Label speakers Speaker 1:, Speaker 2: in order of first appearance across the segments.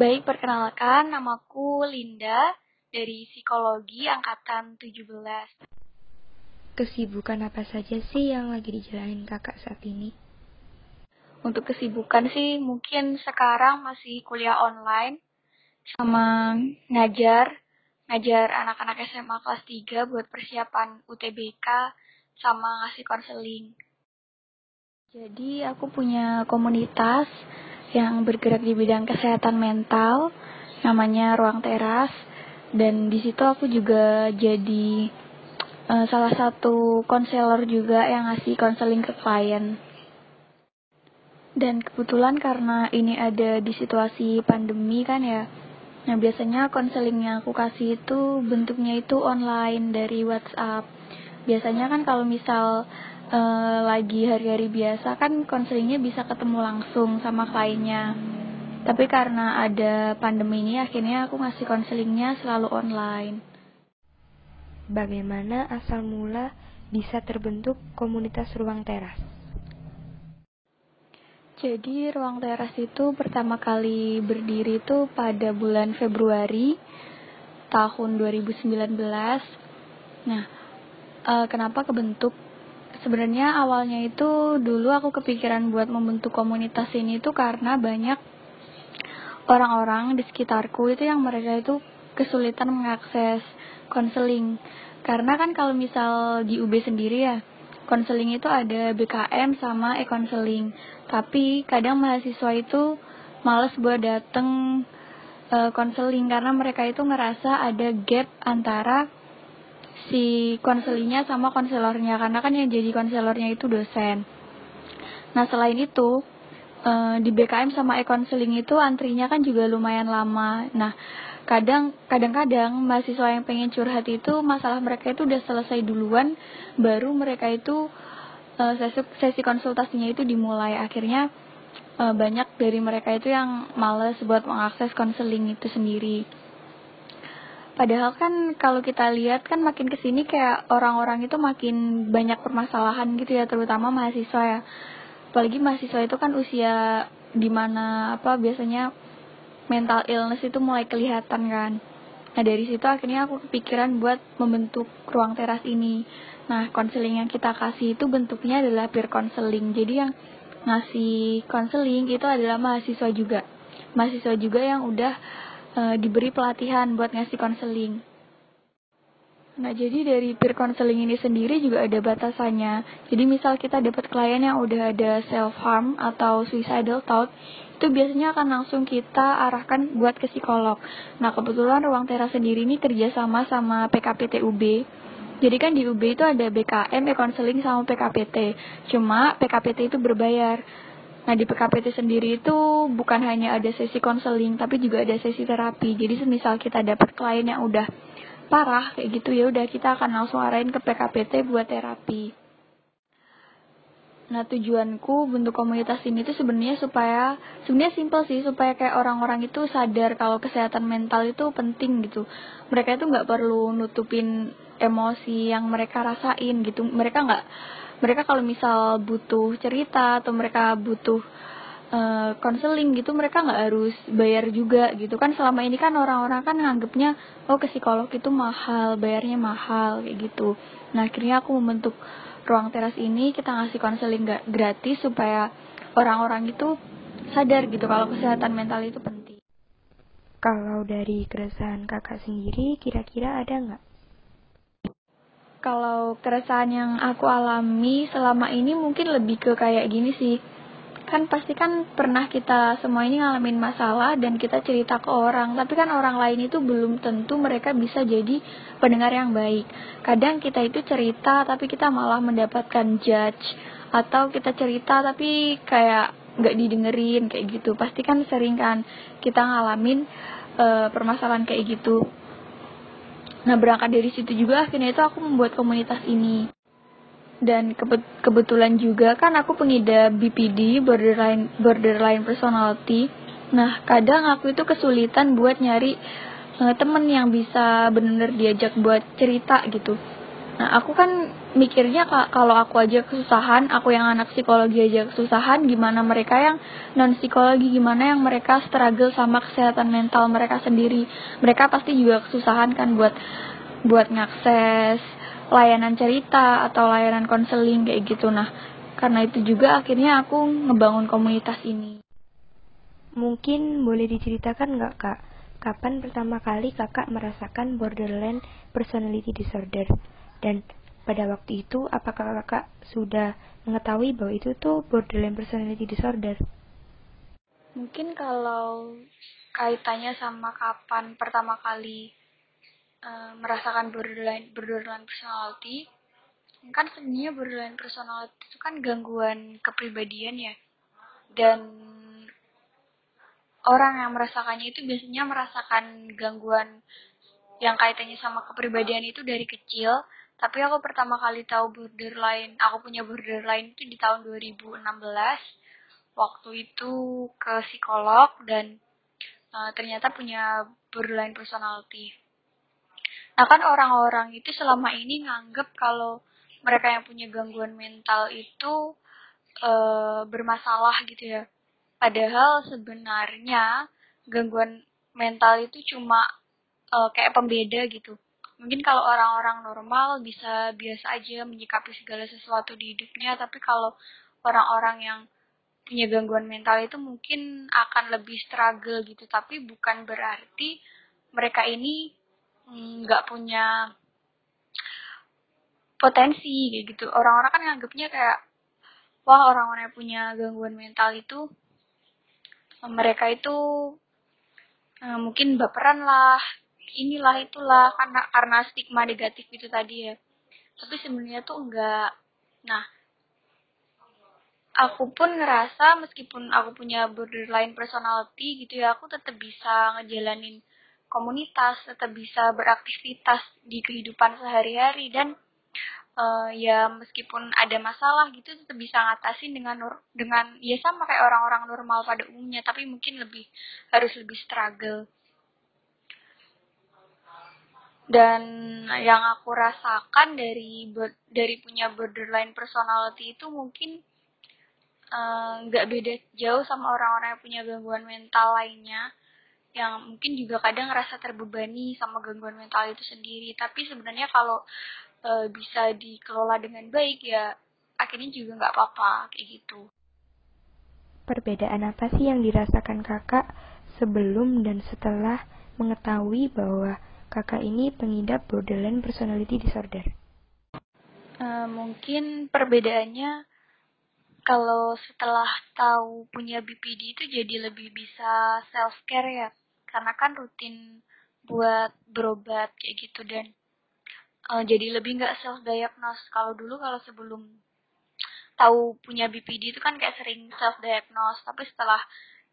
Speaker 1: Baik, perkenalkan namaku Linda dari Psikologi angkatan 17.
Speaker 2: Kesibukan apa saja sih yang lagi dijalanin kakak saat ini?
Speaker 1: Untuk kesibukan sih mungkin sekarang masih kuliah online sama ngajar, ngajar anak-anak SMA kelas 3 buat persiapan UTBK sama ngasih konseling. Jadi aku punya komunitas yang bergerak di bidang kesehatan mental, namanya Ruang Teras. Dan di situ aku juga jadi uh, salah satu konselor juga yang ngasih konseling ke klien. Dan kebetulan karena ini ada di situasi pandemi kan ya, nah biasanya konseling yang aku kasih itu bentuknya itu online dari WhatsApp. Biasanya kan kalau misal uh, lagi hari-hari biasa kan konselingnya bisa ketemu langsung sama kliennya. Tapi karena ada pandemi ini akhirnya aku ngasih konselingnya selalu online.
Speaker 2: Bagaimana asal mula bisa terbentuk komunitas ruang teras?
Speaker 1: Jadi ruang teras itu pertama kali berdiri itu pada bulan Februari tahun 2019. Nah, uh, kenapa kebentuk sebenarnya awalnya itu dulu aku kepikiran buat membentuk komunitas ini itu karena banyak orang-orang di sekitarku itu yang mereka itu kesulitan mengakses konseling. Karena kan kalau misal di UB sendiri ya, konseling itu ada BKM sama e-konseling. Tapi kadang mahasiswa itu males buat dateng uh, konseling karena mereka itu ngerasa ada gap antara si konselingnya sama konselornya karena kan yang jadi konselornya itu dosen. Nah selain itu uh, di BKM sama e-konseling itu antrinya kan juga lumayan lama. Nah kadang kadang-kadang mahasiswa yang pengen curhat itu masalah mereka itu udah selesai duluan baru mereka itu uh, sesi, sesi konsultasinya itu dimulai akhirnya uh, banyak dari mereka itu yang males buat mengakses konseling itu sendiri. Padahal kan kalau kita lihat kan makin ke sini kayak orang-orang itu makin banyak permasalahan gitu ya, terutama mahasiswa ya. Apalagi mahasiswa itu kan usia di mana apa biasanya mental illness itu mulai kelihatan kan. Nah dari situ akhirnya aku kepikiran buat membentuk ruang teras ini. Nah konseling yang kita kasih itu bentuknya adalah peer counseling. Jadi yang ngasih konseling itu adalah mahasiswa juga. Mahasiswa juga yang udah uh, diberi pelatihan buat ngasih konseling. Nah, jadi dari peer counseling ini sendiri juga ada batasannya. Jadi misal kita dapat klien yang udah ada self harm atau suicidal thought, itu biasanya akan langsung kita arahkan buat ke psikolog. Nah, kebetulan ruang teras sendiri ini kerjasama sama PKPT UB. Jadi kan di UB itu ada BKM, e-counseling sama PKPT. Cuma PKPT itu berbayar. Nah di PKPT sendiri itu bukan hanya ada sesi konseling tapi juga ada sesi terapi. Jadi semisal kita dapat klien yang udah parah kayak gitu ya udah kita akan langsung arahin ke PKPT buat terapi. Nah tujuanku bentuk komunitas ini tuh sebenarnya supaya sebenarnya simpel sih supaya kayak orang-orang itu sadar kalau kesehatan mental itu penting gitu. Mereka itu nggak perlu nutupin emosi yang mereka rasain gitu. Mereka nggak mereka kalau misal butuh cerita atau mereka butuh konseling uh, gitu mereka nggak harus bayar juga gitu. Kan selama ini kan orang-orang kan nganggepnya oh ke psikolog itu mahal bayarnya mahal kayak gitu. Nah akhirnya aku membentuk ruang teras ini kita ngasih konseling gratis supaya orang-orang itu sadar gitu kalau kesehatan mental itu penting.
Speaker 2: Kalau dari keresahan kakak sendiri kira-kira ada nggak
Speaker 1: kalau keresahan yang aku alami selama ini mungkin lebih ke kayak gini sih. Kan pasti kan pernah kita semua ini ngalamin masalah dan kita cerita ke orang. Tapi kan orang lain itu belum tentu mereka bisa jadi pendengar yang baik. Kadang kita itu cerita tapi kita malah mendapatkan judge. Atau kita cerita tapi kayak nggak didengerin kayak gitu. Pasti kan sering kan kita ngalamin uh, permasalahan kayak gitu Nah berangkat dari situ juga akhirnya itu aku membuat komunitas ini. Dan kebetulan juga kan aku pengidap BPD, borderline borderline personality. Nah kadang aku itu kesulitan buat nyari uh, temen yang bisa benar-benar diajak buat cerita gitu. Nah, aku kan mikirnya kalau aku aja kesusahan, aku yang anak psikologi aja kesusahan, gimana mereka yang non psikologi, gimana yang mereka struggle sama kesehatan mental mereka sendiri. Mereka pasti juga kesusahan kan buat buat ngakses layanan cerita atau layanan konseling kayak gitu. Nah, karena itu juga akhirnya aku ngebangun komunitas ini.
Speaker 2: Mungkin boleh diceritakan nggak kak, kapan pertama kali kakak merasakan borderline personality disorder? Dan pada waktu itu, apakah kakak sudah mengetahui bahwa itu tuh borderline personality disorder?
Speaker 1: Mungkin kalau kaitannya sama kapan pertama kali uh, merasakan borderline borderline personality, kan sebenarnya borderline personality itu kan gangguan kepribadian ya, dan orang yang merasakannya itu biasanya merasakan gangguan yang kaitannya sama kepribadian itu dari kecil tapi aku pertama kali tahu borderline, aku punya borderline itu di tahun 2016. Waktu itu ke psikolog dan uh, ternyata punya borderline personality. Nah kan orang-orang itu selama ini nganggep kalau mereka yang punya gangguan mental itu uh, bermasalah gitu ya. Padahal sebenarnya gangguan mental itu cuma uh, kayak pembeda gitu mungkin kalau orang-orang normal bisa biasa aja menyikapi segala sesuatu di hidupnya tapi kalau orang-orang yang punya gangguan mental itu mungkin akan lebih struggle gitu. Tapi bukan berarti mereka ini mm, nggak mm, punya potensi kayak gitu. Orang-orang kan nganggapnya kayak wah orang-orang yang punya gangguan mental itu mereka itu uh, mungkin baperan lah inilah itulah karena karena stigma negatif itu tadi ya. Tapi sebenarnya tuh enggak. Nah aku pun ngerasa meskipun aku punya borderline personality gitu ya aku tetap bisa ngejalanin komunitas tetap bisa beraktivitas di kehidupan sehari-hari dan uh, ya meskipun ada masalah gitu tetap bisa ngatasin dengan dengan ya sama kayak orang-orang normal pada umumnya tapi mungkin lebih harus lebih struggle dan yang aku rasakan dari dari punya borderline personality itu mungkin eh, nggak uh, beda jauh sama orang-orang yang punya gangguan mental lainnya yang mungkin juga kadang ngerasa terbebani sama gangguan mental itu sendiri. Tapi sebenarnya kalau uh, bisa dikelola dengan baik ya akhirnya juga nggak apa-apa kayak gitu.
Speaker 2: Perbedaan apa sih yang dirasakan kakak sebelum dan setelah mengetahui bahwa kakak ini pengidap borderline personality disorder?
Speaker 1: Uh, mungkin perbedaannya kalau setelah tahu punya BPD itu jadi lebih bisa self care ya, karena kan rutin buat berobat kayak gitu dan uh, jadi lebih nggak self diagnose. Kalau dulu kalau sebelum tahu punya BPD itu kan kayak sering self diagnose, tapi setelah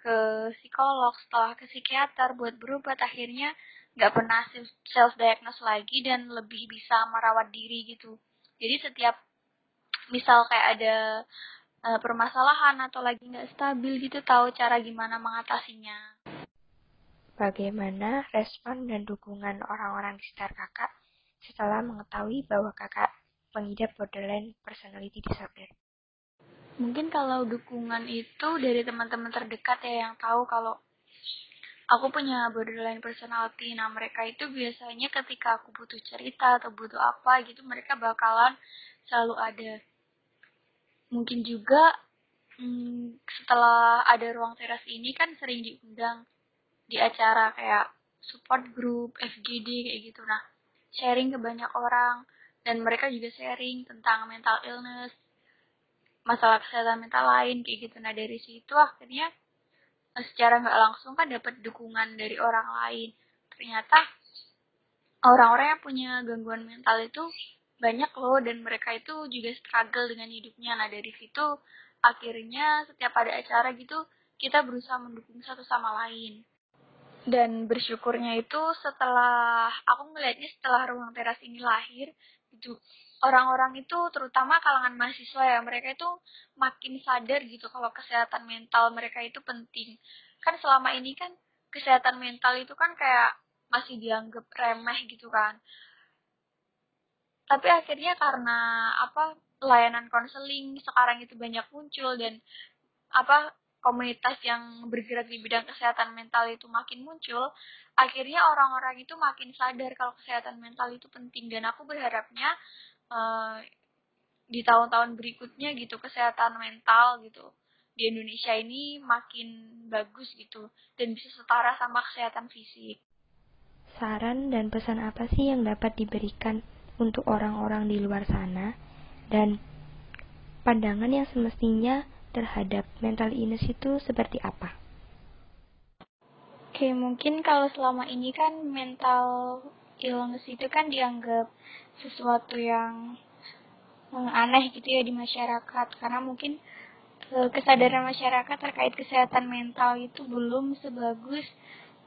Speaker 1: ke psikolog, setelah ke psikiater buat berobat akhirnya nggak pernah self diagnose lagi dan lebih bisa merawat diri gitu. Jadi setiap misal kayak ada uh, permasalahan atau lagi nggak stabil gitu tahu cara gimana mengatasinya.
Speaker 2: Bagaimana respon dan dukungan orang-orang di sekitar kakak setelah mengetahui bahwa kakak pengidap borderline personality disorder
Speaker 1: mungkin kalau dukungan itu dari teman-teman terdekat ya yang tahu kalau aku punya borderline personality. Nah mereka itu biasanya ketika aku butuh cerita atau butuh apa gitu mereka bakalan selalu ada. Mungkin juga hmm, setelah ada ruang teras ini kan sering diundang di acara kayak support group FGD kayak gitu. Nah sharing ke banyak orang. Dan mereka juga sharing tentang mental illness masalah kesehatan mental lain kayak gitu. Nah dari situ akhirnya secara nggak langsung kan dapat dukungan dari orang lain. Ternyata orang-orang yang punya gangguan mental itu banyak loh dan mereka itu juga struggle dengan hidupnya. Nah dari situ akhirnya setiap ada acara gitu kita berusaha mendukung satu sama lain. Dan bersyukurnya itu setelah aku ngelihatnya setelah ruang teras ini lahir itu orang-orang itu terutama kalangan mahasiswa ya mereka itu makin sadar gitu kalau kesehatan mental mereka itu penting. Kan selama ini kan kesehatan mental itu kan kayak masih dianggap remeh gitu kan. Tapi akhirnya karena apa layanan konseling sekarang itu banyak muncul dan apa komunitas yang bergerak di bidang kesehatan mental itu makin muncul, akhirnya orang-orang itu makin sadar kalau kesehatan mental itu penting. Dan aku berharapnya uh, di tahun-tahun berikutnya gitu kesehatan mental gitu di Indonesia ini makin bagus gitu dan bisa setara sama kesehatan fisik.
Speaker 2: Saran dan pesan apa sih yang dapat diberikan untuk orang-orang di luar sana dan pandangan yang semestinya terhadap mental illness itu seperti apa?
Speaker 1: Oke, mungkin kalau selama ini kan mental illness itu kan dianggap sesuatu yang aneh gitu ya di masyarakat karena mungkin e, kesadaran masyarakat terkait kesehatan mental itu belum sebagus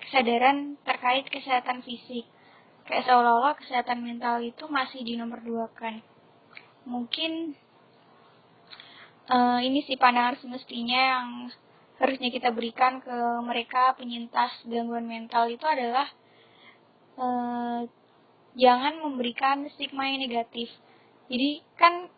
Speaker 1: kesadaran terkait kesehatan fisik. Kayak seolah-olah kesehatan mental itu masih di nomor dua kan. Mungkin uh, ini sih pandangan semestinya yang harusnya kita berikan ke mereka penyintas gangguan mental itu adalah uh, jangan memberikan stigma yang negatif. Jadi kan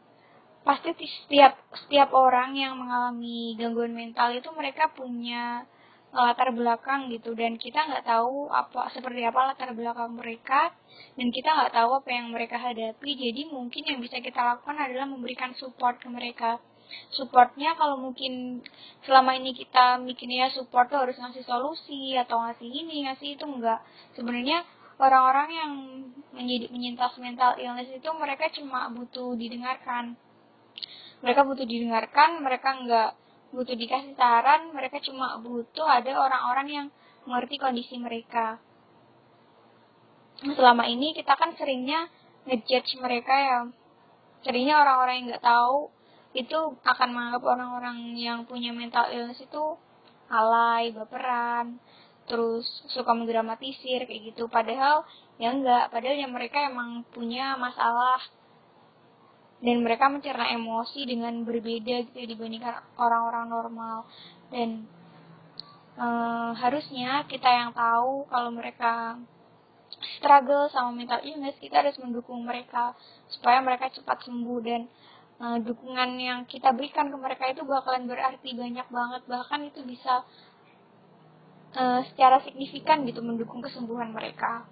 Speaker 1: pasti setiap setiap orang yang mengalami gangguan mental itu mereka punya latar belakang gitu. Dan kita nggak tahu apa seperti apa latar belakang mereka. Dan kita nggak tahu apa yang mereka hadapi. Jadi mungkin yang bisa kita lakukan adalah memberikan support ke mereka. Supportnya kalau mungkin selama ini kita mikirnya support tuh harus ngasih solusi atau ngasih ini ngasih itu enggak sebenarnya orang-orang yang menyintas mental illness itu mereka cuma butuh didengarkan. Mereka butuh didengarkan mereka enggak butuh dikasih saran mereka cuma butuh ada orang-orang yang mengerti kondisi mereka. Selama ini kita kan seringnya ngejudge mereka ya. Seringnya orang-orang yang nggak tahu itu akan menganggap orang-orang yang punya mental illness itu alay, baperan, terus suka mendramatisir kayak gitu. Padahal ya enggak, padahal yang mereka emang punya masalah. Dan mereka mencerna emosi dengan berbeda gitu ya, dibandingkan orang-orang normal. Dan e, harusnya kita yang tahu kalau mereka struggle sama mental illness kita harus mendukung mereka supaya mereka cepat sembuh. Dan uh, dukungan yang kita berikan ke mereka itu bakalan berarti banyak banget. Bahkan itu bisa uh, secara signifikan gitu mendukung kesembuhan mereka